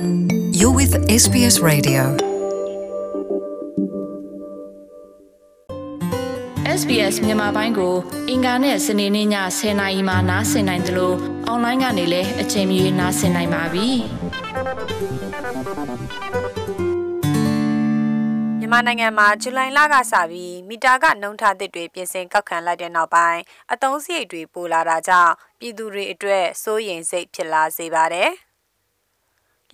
You're with SBS Radio. SBS မြန်မာပိုင်းကို အင်ကာနဲ့စနေနေ့ည10:00နာရီမှနားဆင်နိုင်တယ်လို့အွန်လိုင်းကနေလည်းအချိန်မီနားဆင်နိုင်ပါပြီ။မြန်မာနိုင်ငံမှာဇူလိုင်လကစပြီးမီတာကနှုံထားသစ်တွေပြင်ဆင်ကောက်ခံလိုက်တဲ့နောက်ပိုင်းအတုံးစရိတ်တွေပိုလာတာကြောင့်ပြည်သူတွေအတွက်စိုးရိမ်စိတ်ဖြစ်လာစေပါတယ်။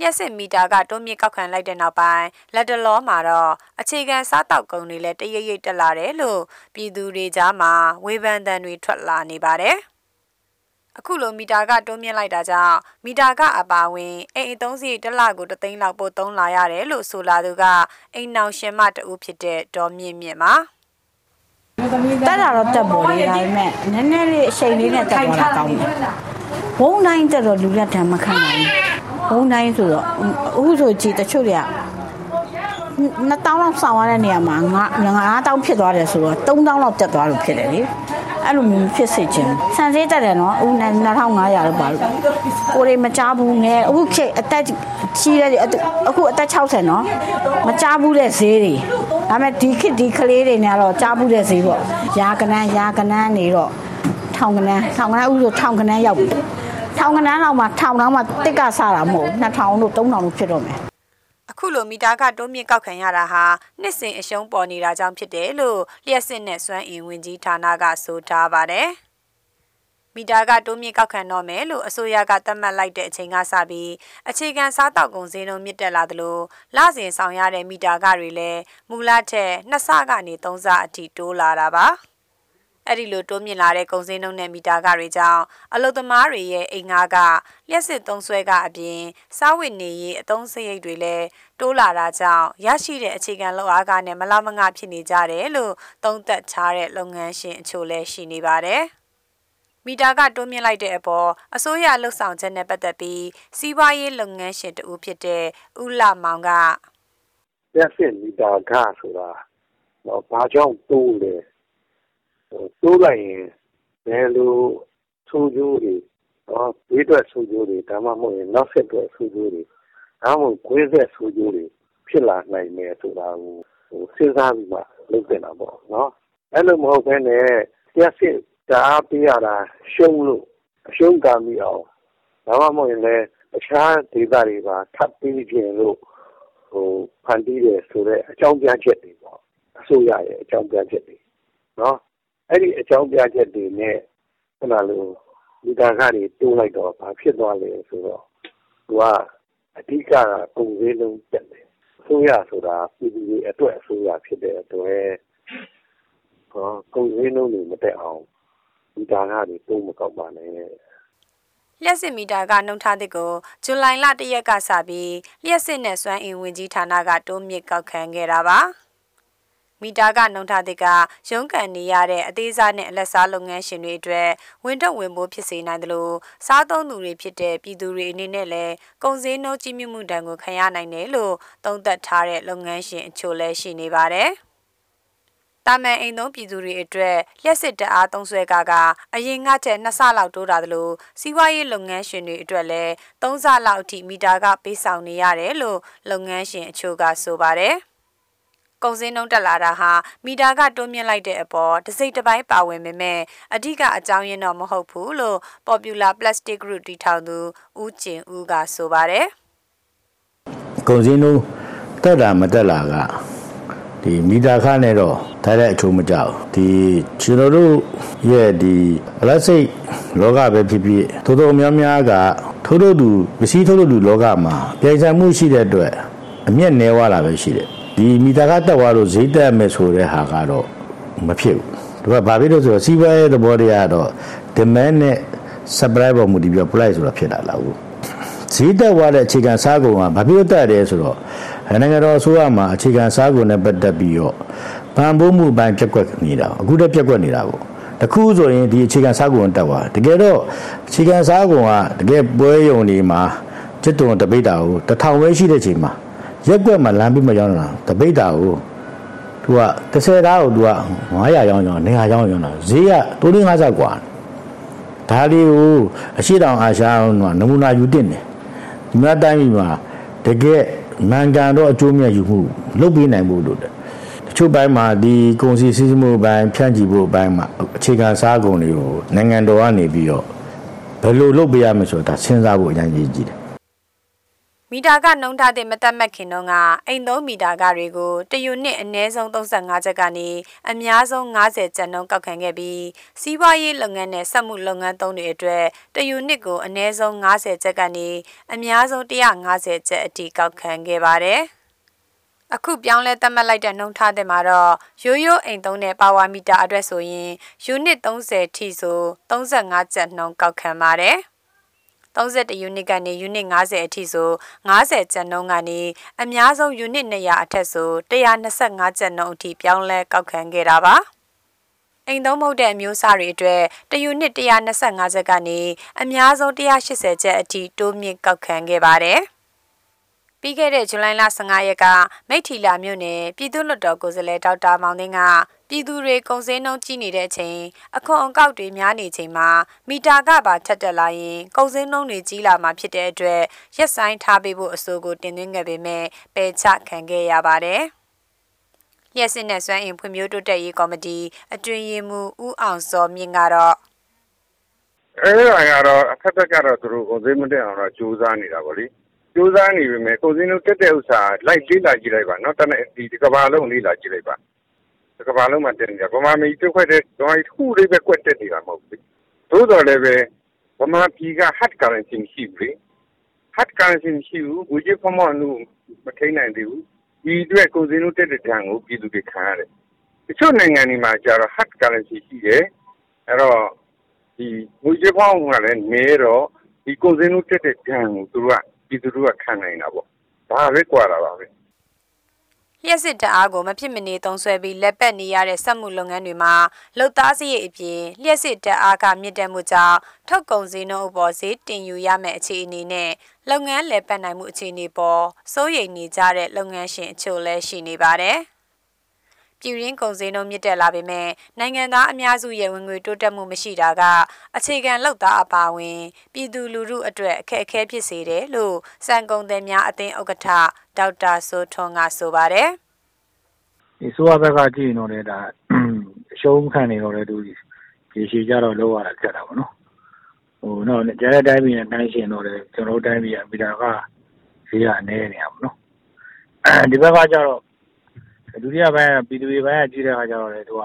လျှက်စစ်မီတာကတွန်းမြင့်ကောက်ခံလိုက်တဲ့နောက်ပိုင်းလက်တလောမှာတော့အခြေခံစားတောက်ကုန်တွေလည်းတရိပ်ရိပ်တက်လာတယ်လို့ပြည်သူတွေကြားမှာဝေဖန်သံတွေထွက်လာနေပါတယ်။အခုလိုမီတာကတွန်းမြင့်လိုက်တာကြောင့်မီတာကအပါဝင်အိမ်အသုံးစရိတ်တစ်လကိုတသိန်းလောက်ပို့သုံးလာရတယ်လို့ဆိုလာသူကအိမ်နောင်ရှင်မတူဖြစ်တဲ့ဒေါ်မြင့်မြင့်ပါတက်တာတော့တက်ပေါ်လေဒါပေမဲ့နည်းနည်းလေးအချိန်လေးနဲ့တက်သွားတာကောင်းတယ်ဘုံတိုင်းတက်တော့လူလက်ထံမခံနိုင်ဘူး ဘုံတိုင်းဆိုတော့အခုဆိုကြည်တချို့တွေက2000လောက်ဆောင်ရတဲ့နေရာမှာငါ9000ဖြစ်သွားတယ်ဆိုတော့3000လောက်တက်သွားလို့ဖြစ်တယ်လေအဲ့လိုမျိုးဖြစ်စေချင်ဆန်သေးတက်တယ်နော်အခု2500လို့ပါလို့ကိုတွေမကြားဘူးငယ်အခုခေတ်အသက်ကြီးတဲ့အခုအသက်60နော်မကြားဘူးတဲ့ဈေးတွေဒါပေမဲ့ဒီခေတ်ဒီကလေးတွေနဲ့တော့ကြားဘူးတဲ့ဈေးပေါ့ရာကနန်းရာကနန်းနေတော့ထောင်ကနန်းထောင်ကနန်းဥဆိုထောင်ကနန်းရောက်ပြီ ထောင်ကနန်းလောက်မှထောင်တော့မှတစ်ကဆတာမဟုတ်2000တို့3000တို့ဖြစ်တော့မယ်အခုလိုမီတာကတိုးမြင့်ကောက်ခံရတာဟာနှစ်စဉ်အရှုံးပေါ်နေတာကြောင့်ဖြစ်တယ်လို့လျှက်စစ်နဲ့စွမ်းအင်ဝင်ကြီးဌာနကဆိုထားပါတယ်။မီတာကတိုးမြင့်ကောက်ခံတော့မယ်လို့အစိုးရကသတ်မှတ်လိုက်တဲ့အချိန်ကစပြီးအခြေခံစားတောက်ကုန်ဈေးနှုန်းမြင့်တက်လာသလိုလစဉ်ဆောင်ရတဲ့မီတာကတွေလည်းမူလထက်နှစ်ဆကနေသုံးဆအထိတိုးလာတာပါ။ အဲ့ဒီလိုတိုးမြင့်လာတဲ့ကုန်စည်နှုန်းနဲ့မီတာကတွေကြောင့်အလုသမားတွေရဲ့အိမ်ငါးကလျှက်စစ်သုံးဆွဲကအပြင်စားဝတ်နေရေးအသုံးစရိတ်တွေလည်းတိုးလာတာကြောင့်ရရှိတဲ့အခြေခံလောက်အားကနဲ့မလောက်မငှဖြစ်နေကြတယ်လို့သုံးသပ်ထားတဲ့လုပ်ငန်းရှင်အချို့လည်းရှိနေပါတယ်မီတာကတိုးမြင့်လိုက်တဲ့အပေါ်အစိုးရလှုပ်ဆောင်ချက်နဲ့ပတ်သက်ပြီးစီးပွားရေးလုပ်ငန်းရှင်တူဖြစ်တဲ့ဦးလာမောင်ကရက်စစ်မီတာကဆိုတာတော့ဘာကြောင့်တိုးလဲ တိုးလိုက်ရင် ဘယ်လိုဆိုးကျိုးတွေနော်ဘေးထွက်ဆိုးကျိုးတွေ ဒါမှမဟုတ်ရင်နောက်ဆက်တွဲ ဆိုးကျိုးတွေ ဒါမှမဟုတ် ကွေးဆက်ဆိုးကျိုးတွေ ဖြစ်လာနိုင်မယ်ဆိုတာကိုဟို စဉ်းစားပြီးမှ လုပ်တင်တာပေါ့နော် အဲ့လိုမဟုတ်ဘဲနဲ့ရက်စစ်တအားပေးရတာ ရှုံးလို့ အရှုံးကမိအောင် ဒါမှမဟုတ်ရင်လည်း အခြားဒေသတွေပါ ထပ်ပြီးပြင်လို့ဟိုဖန်တီးတယ်ဆိုတော့အကြောင်းပြချက်တွေပေါ့ အစိုးရရဲ့ အကြောင်းပြချက်တွေ နော် အဲ့ဒီအကြောင်းပြချက်တွေနဲ့ ခုနလို လူသားခတွေ တိုးလိုက်တော့ ဘာဖြစ်သွားလဲဆိုတော့ သူက အဓိကကပုံစံလုံးတက်တယ်ဆိုရဆိုတာ ပြည်သူတွေအတွက် အစိုးရဖြစ်တဲ့အတွက်ဟောပုံစံလုံးတွေ မတက်အောင် လူသားခတွေ တိုးမကောက်ပါနဲ့လျှက်စစ်မီတာကနှုံထားတဲ့ကို ဇူလိုင်လ ၁ ရက်ကစပြီး လျှက်စစ်နဲ့ စွမ်းအင်ဝင်ကြီးဌာနက တိုးမြင့်ကောက်ခံခဲ့တာပါ။ မီတာကနှုံထားတဲ့ကရုံးကန်နေရတဲ့အသေးစားနဲ့အလက်စားလုပ်ငန်းရှင်တွေအတွက်ဝင်တော့ဝင်ဖို့ဖြစ်စေနိုင်တယ်လို့စားသုံးသူတွေဖြစ်တဲ့ပြည်သူတွေအနေနဲ့လည်းကုန်စည်နှုန်းကြီးမြင့်မှုတန်ကိုခံရနိုင်တယ်လို့သုံးသပ်ထားတဲ့လုပ်ငန်းရှင်အချို့လည်းရှိနေပါတယ်။တာမန်အိမ်သုံးပြည်သူတွေအတွက်လျှက်စစ်တအားသုံးဆွဲကာကအရင်ကချက်နှစ်ဆလောက်တိုးတာသလိုစီးပွားရေးလုပ်ငန်းရှင်တွေအတွက်လည်းသုံးဆလောက်အထိမီတာကပေးဆောင်နေရတယ်လို့လုပ်ငန်းရှင်အချို့ကဆိုပါတယ်။ ကုန်စည်နှုန်းတက်လာတာဟာမီတာကတွန်းမြင့်လိုက်တဲ့အပေါ်တစိမ့်တစ်ပိုင်းပါဝင်ပေမဲ့အဓိကအကြောင်းရင်းတော့မဟုတ်ဘူးလို့ Popular Plastic Group တီထောင်သူဦးကျင်ဦးကဆိုပါတယ်ကုန်စည်နှုန်းတက်တာမတက်လာကဒီမီတာခနဲ့တော့ထားတဲ့အချိုးမကြောက်ဒီကျွန်တော်တို့ရဲ့ဒီပလတ်စတစ်လောကပဲဖြစ်ဖြစ်တိုးတိုးများများကထိုးထိုးသူပစ္စည်းထိုးထိုးသူလောကမှာပြိုင်ဆိုင်မှုရှိတဲ့အတွက်အမျက်နဲဝလာပဲရှိတယ် ဒီမီတာကတက်သွားလို့ဈေးတက်မယ်ဆိုတဲ့ဟာကတော့မဖြစ်ဘူးသူကဘာဖြစ်လို့ဆိုတော့စီးပွားရေးသဘောတရားတော့ demand နဲ့ supply ပေါ်မူတည်ပြီး price ဆိုတာဖြစ်တာလားဘူးဈေးတက်သွားတဲ့အခြေခံစားကုန်ကဘာဖြစ်လို့တက်တယ်ဆိုတော့နိုင်ငံတော်အစိုးရမှာအခြေခံစားကုန်နဲ့ပတ်သက်ပြီးတော့ဗန်ပိုးမှုပိုင်းပြက်ကွက်နေတာအခုတည်းပြက်ကွက်နေတာပေါ့တခုဆိုရင်ဒီအခြေခံစားကုန်တက်သွားတကယ်တော့အခြေခံစားကုန်ကတကယ်ပွဲရုံတွေမှာจิตတုံတပိတ်တာကိုတထောင်ပဲရှိတဲ့ချိန်မှာ ရက်ကွက်မှာလမ်းပြီးမရောက်တာတပိတ်တာကိုသူက30သားကိုသူက900ရောင်းရောင်း900ရောင်းရောင်းတာဈေးက350กว่าဒါလေးကိုအရှိတောင်အာရှကနမူနာယူတင်တယ်ဒီမှာတိုင်းပြည်မှာတ တကယ်မှန်ကန်တော့အကျိုးမြတ်ယူမှုလုပ်ပေးနိုင်ဖို့လို့တယ်တချို့ဘက်မှာဒီကုန်စည်စည်းမှုဘိုင်းဖြန့်ချီဖို့ဘိုင်းမှာအခြေခံစားကုန်တွေကိုနိုင်ငံတော်ကနေပြီးတော့ဘယ်လိုလုပ်ပေးရမလဲဆိုတာစဉ်းစားဖို့အရင်ကြီးကြည့်တယ် မီတာကနှုံထားတဲ့မတက်မက်ခင်တော့ကအိမ်သုံးမီတာကတွေကိုတယူနစ်အနည်းဆုံး35ချက်ကနေအများဆုံး90ကျပ်နှုန်းကောက်ခံခဲ့ပြီးစီးပွားရေးလုပ်ငန်းနဲ့စက်မှုလုပ်ငန်းသုံးတွေအတွက်တယူနစ်ကိုအနည်းဆုံး90ချက်ကနေအများဆုံး150ချက်အထိကောက်ခံခဲ့ပါတယ်။အခုပြောင်းလဲသတ်မှတ်လိုက်တဲ့နှုံထားတဲ့မှာတော့ရိုးရိုးအိမ်သုံးတဲ့ပါဝါမီတာအတွက်ဆိုရင်ယူနစ်30ထိဆို35ကျပ်နှုန်းကောက်ခံပါတယ်။ 31ယူနစ်ကနေယူနစ်90အထိဆို90ကျပ်နှုန်းကနေအများဆုံးယူနစ်200အထက်ဆို125ကျပ်နှုန်းအထိပြောင်းလဲကောက်ခံခဲ့တာပါအိမ်သုံးမဟုတ်တဲ့အမျိုးအစားတွေအတွက်တယူနစ်125ကျပ်ကနေအများဆုံး180ကျပ်အထိတိုးမြင့်ကောက်ခံခဲ့ပါတယ်။ပြီးခဲ့တဲ့ဇူလိုင်လ15ရက်ကမိထီလာမြို့နယ်ပြည်သူ့လွှတ်တော်ကိုယ်စားလှယ်ဒေါက်တာမောင်သိန်းက ပြည်သူတွေကုန်စည်နှုန်းကြီးနေတဲ့အချိန်အခွန်အကောက်တွေများနေချိန်မှာမီတာကပါထက်တက်လာရင်ကုန်စည်နှုန်းတွေကြီးလာမှာဖြစ်တဲ့အတွက်ရက်ဆိုင်ထားပေးဖို့အဆိုကိုတင်သွင်းခဲ့ပေမဲ့ပယ်ချခံခဲ့ရပါတယ်။လျှက်စစ်နဲ့စွမ်းအင်ဖွံ့ဖြိုးတိုးတက်ရေးကော်မတီအတွင်းရေးမှူးဦးအောင်စောမြင့်ကတော့အဲဒါကတော့အခက်အခဲကတော့သူတို့ကုန်စည်မတက်အောင်တော့ကြိုးစားနေတာပေါ့လေ။ကြိုးစားနေပေမဲ့ကုန်စည်နှုန်းတက်တဲ့ဥစ္စာလိုက်လေ့လာကြည့်လိုက်ပါနော်တနေ့ဒီကဘာလုံးလေ့လာကြည့်လိုက်ပါ ဒီကဘာလုံးမှာတက်နေတာဗမာပြည်ပြုတ်ခွက်တဲ့ဗမာပြည်တစ်ခုလေးပဲကွက်တက်နေတာမဟုတ်ဘူးသို့တော်လည်းပဲဗမာပြည်က hard currency ရှိဘူးလေ hard currency ရှိဘူးငွေကြေးဖမောင်းလို့မထိနိုင်သေးဘူးဒီအတွက်ကုန်စည်နှုန်းတက်တဲ့တန်းကိုပြည်သူတွေခံရတယ်တချို့နိုင်ငံတွေမှာကျတော့ hard currency ရှိတယ်အဲ့တော့ဒီငွေကြေးဖောင်းကလည်းနည်းတော့ဒီကုန်စည်နှုန်းတက်တဲ့တန်းကိုသူတို့ကပြည်သူတို့ကခံနိုင်တာပေါ့ဒါပဲကွာတာပါပဲ လျှက်စစ်တအားကိုမဖြစ်မနေသုံးဆွဲပြီးလက်ပတ်နေရတဲ့စက်မှုလုပ်ငန်းတွေမှာလုံသားစရိတ်အပြင်လျှက်စစ်တအားကမြင့်တက်မှုကြောင့်ထုတ်ကုန်စည်နှုန်းအပေါ်ဈေးတင်ယူရမယ့်အခြေအနေနဲ့လုပ်ငန်းလည်ပတ်နိုင်မှုအခြေအနေပေါ်စိုးရိမ်နေကြတဲ့လုပ်ငန်းရှင်အချို့လည်းရှိနေပါတယ်။ ပြည်ရင်းကုန်စည်နှုန်းမြင့်တက်လာပေမဲ့နိုင်ငံသားအများစုရဲ့ဝင်ငွေတိုးတက်မှုမရှိတာကအခြေခံလောက်သားအပါဝင် ပြည်သူလူထုအတွက်အခက်အခဲဖြစ်စေတယ်လို့စံကုန်သည်များအသင်းဥက္ကဋ္ဌဒေါက်တာစိုးထွန်းကဆိုပါတယ်ဒီဆိုရဘက်ကကြည့်ရင်တော့လေဒါအရှုံးခံနေတော့လေသူဒီရှိကြတော့လောက်ရတာကြက်တာပေါ့နော်ဟိုတော့ကျန်တဲ့တိုင်းပြည်နဲ့တိုင်းရှင်တော့လေကျွန်တော်တို့တိုင်းပြည်ကပြည်တော်ကဈေးကနေနေရပါတော့ဒီဘက်ကကျတော့ ဒုတိယပိုင်းကပြည်သူတွေပိုင်းက ကြည့်တဲ့အခါကျတော့လေသူက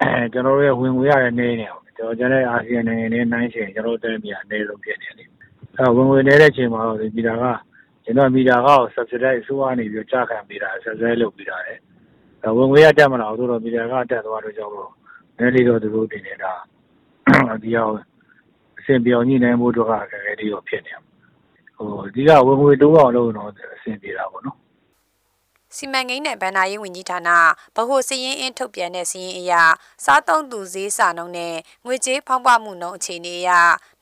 အဲကျွန်တော်တို့ရဲ့ ဝင်ငွေရတယ်နေနေအောင်ကျွန်တော်ကျန်တဲ့ အာဆီယံနိုင်ငံတွေနိုင်ရှင် ကျွန်တော်တို့ တိုင်းပြည်အနည်းဆုံးဖြစ်နေတယ်အဲဝင်ငွေနေတဲ့ချိန်မှာတော့ဒီမီတာကကျွန်တော်မီတာကော subsidize အစိုးရနေပြီးကြာခံပေးတာ subsidize လုပ်ပေးတာလေဝင်ငွေရတက်မလားဆိုတော့မီတာကတက်သွားတော့ကြောင့်လို့နည်းလေးတော့ သူတို့တင်နေတာဒီအောင်အဆင်ပြောင်းညှိနှိုင်းဖို့တော့အခက်အခဲတွေတော့ ဖြစ်နေဟိုဒီကဝင်ငွေတိုးအောင်လုပ်တော့ အဆင်ပြေတာပေါ့နော် စီမံကိန်းနဲ့ဗန်နာရေးဝန်ကြီးဌာနဗဟိုစည်ရင်းအင်းထုတ်ပြန်တဲ့စည်ရင်းအရစားသုံးသူဈေးစာနှုန်းနဲ့ငွေကြေးဖောင်းပွမှုနှုန်းအခြေအနေအရ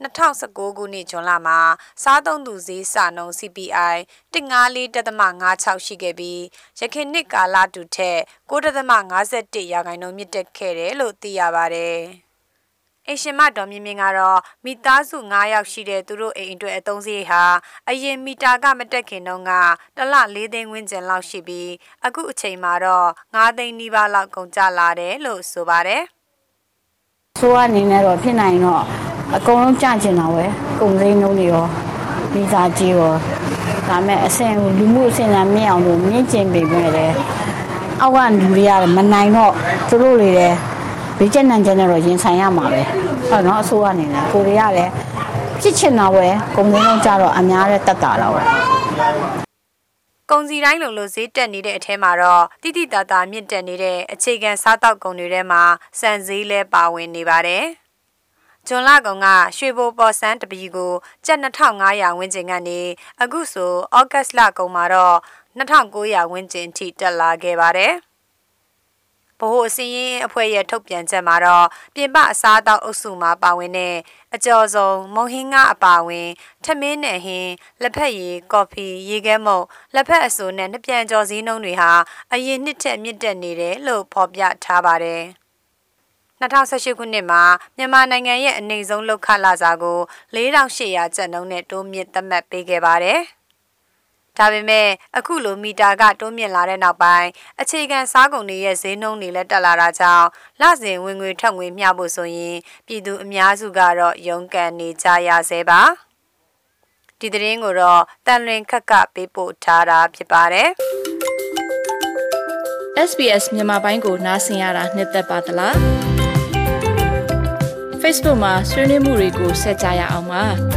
2019ခုနှစ်ဇွန်လမှာစားသုံးသူဈေးစာနှုန်း CPI 154.56ရှိခဲ့ပြီးရခိုင်နှစ်ကာလတူထက်9.51ရာခိုင်နှုန်းမြင့်တက်ခဲ့တယ်လို့သိရပါတယ်။ အိမ်ရှင်မတော်မြင့်မြင့်ကတော့မိသားစု9ယောက်ရှိတဲ့သူတို့အိမ်အတွက်အသုံးစရိတ်ဟာအရင်မီတာကမတက်ခင်တုန်းကတလ၄သိန်းဝန်းကျင်လောက်ရှိပြီးအခုအချိန်မှာတော့9သိန်းနီးပါးလောက်ကုန်ကျလာတယ်လို့ဆိုပါတယ်။ဆိုအနေနဲ့တော့ဖြစ်နိုင်တော့အကုန်လုံးကြကျင်တာပဲကုန်စည်နှုန်းတွေရောမိသားကြီးရောဒါမဲ့အဆင်လူမှုအဆင်အမြင့်အောင်လို့မြင့်ကျင်ပေမဲ့လည်းအောက်ကလူတွေကမနိုင်တော့သူတို့တွေလည်း ဘေးကျက်နံကျက်နဲ့တော့ရင်ဆိုင်ရမှာပဲဟုတ်နော်အစိုးရအနေနဲ့ကိုရီးယားလည်းဖြစ်ချင်တာပဲကုန်စည်နှုန်းကြတော့အများနဲ့တက်တာတော့ပဲကုန်စီတိုင်းလုံလို့ဈေးတက်နေတဲ့အထဲမှာတော့တိတိတသာမြင့်တက်နေတဲ့အခြေခံစားတောက်ကုန်တွေထဲမှာစံစည်းလဲပါဝင်နေပါတယ်။ဂျွန်လာကောင်ကရွှေဘိုပေါ်ဆန်းတပီကိုကျပ်2500ဝန်းကျင်ကနေအခုဆိုဩဂတ်လကုန်မှာတော့2900ဝန်းကျင်ထိတက်လာခဲ့ပါတယ်။ ဗဟိုအစည်းအင်းအဖွဲ့ရဲ့ထုတ်ပြန်ချက်မှာတော့ပြင်ပအစားအသောက်အုပ်စုမှာပါဝင်တဲ့အကျော်စုံမုံဟင်းကအပါဝင်ထမင်းနဲ့ဟင်းလက်ဖက်ရည်ကော်ဖီရေခဲမုတ်လက်ဖက်အစိုးနဲ့နှပြန်ကျော်စည်းနှုန်းတွေဟာအရင်နှစ်ထက်မြင့်တက်နေတယ်လို့ဖော်ပြထားပါတယ်2018ခုနှစ်မှာမြန်မာနိုင်ငံရဲ့အနိုင်ဆုံးလောက်ခလာစာကို4800ကျပ်နှုန်းနဲ့တိုးမြင့်သတ်မှတ်ပေးခဲ့ပါတယ်။ ဒါပေမဲ့အခုလိုမီတာကတိုးမြင့်လာတဲ့နောက်ပိုင်းအခြေခံစားကုန်တွေရဲ့ဈေးနှုန်းတွေလည်းတက်လာတာကြောင့်လစဉ်ဝင်ငွေထွက်ငွေမျှဖို့ဆိုရင်ပြည်သူအများစုကတော့ရုန်းကန်နေကြရဆဲပါဒီသတင်းကိုတော့တန်လွင်ခက်ကပေးပို့ထားတာဖြစ်ပါတယ် SBS မြန်မာပိုင်းကိုနားဆင်ရတာနှစ်သက်ပါတလား Facebook မှာဆွေးနွေးမှုတွေကိုဆက်ကြရအောင်ပါ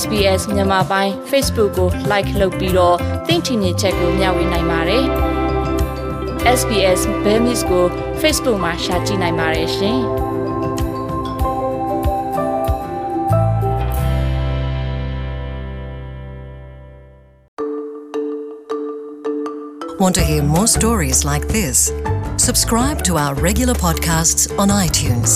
SBS မြန်မာပိုင်း Facebook ကို like လုပ်ပြီးတော့သင်ချင်တဲ့ချက်ကိုမျှဝေနိုင်ပါတယ် SBS Bemis ကို Facebook မှာ share ကြည့်နိုင်ပါတယ်ရှင် Want to hear more stories like this? Subscribe to our regular podcasts on iTunes.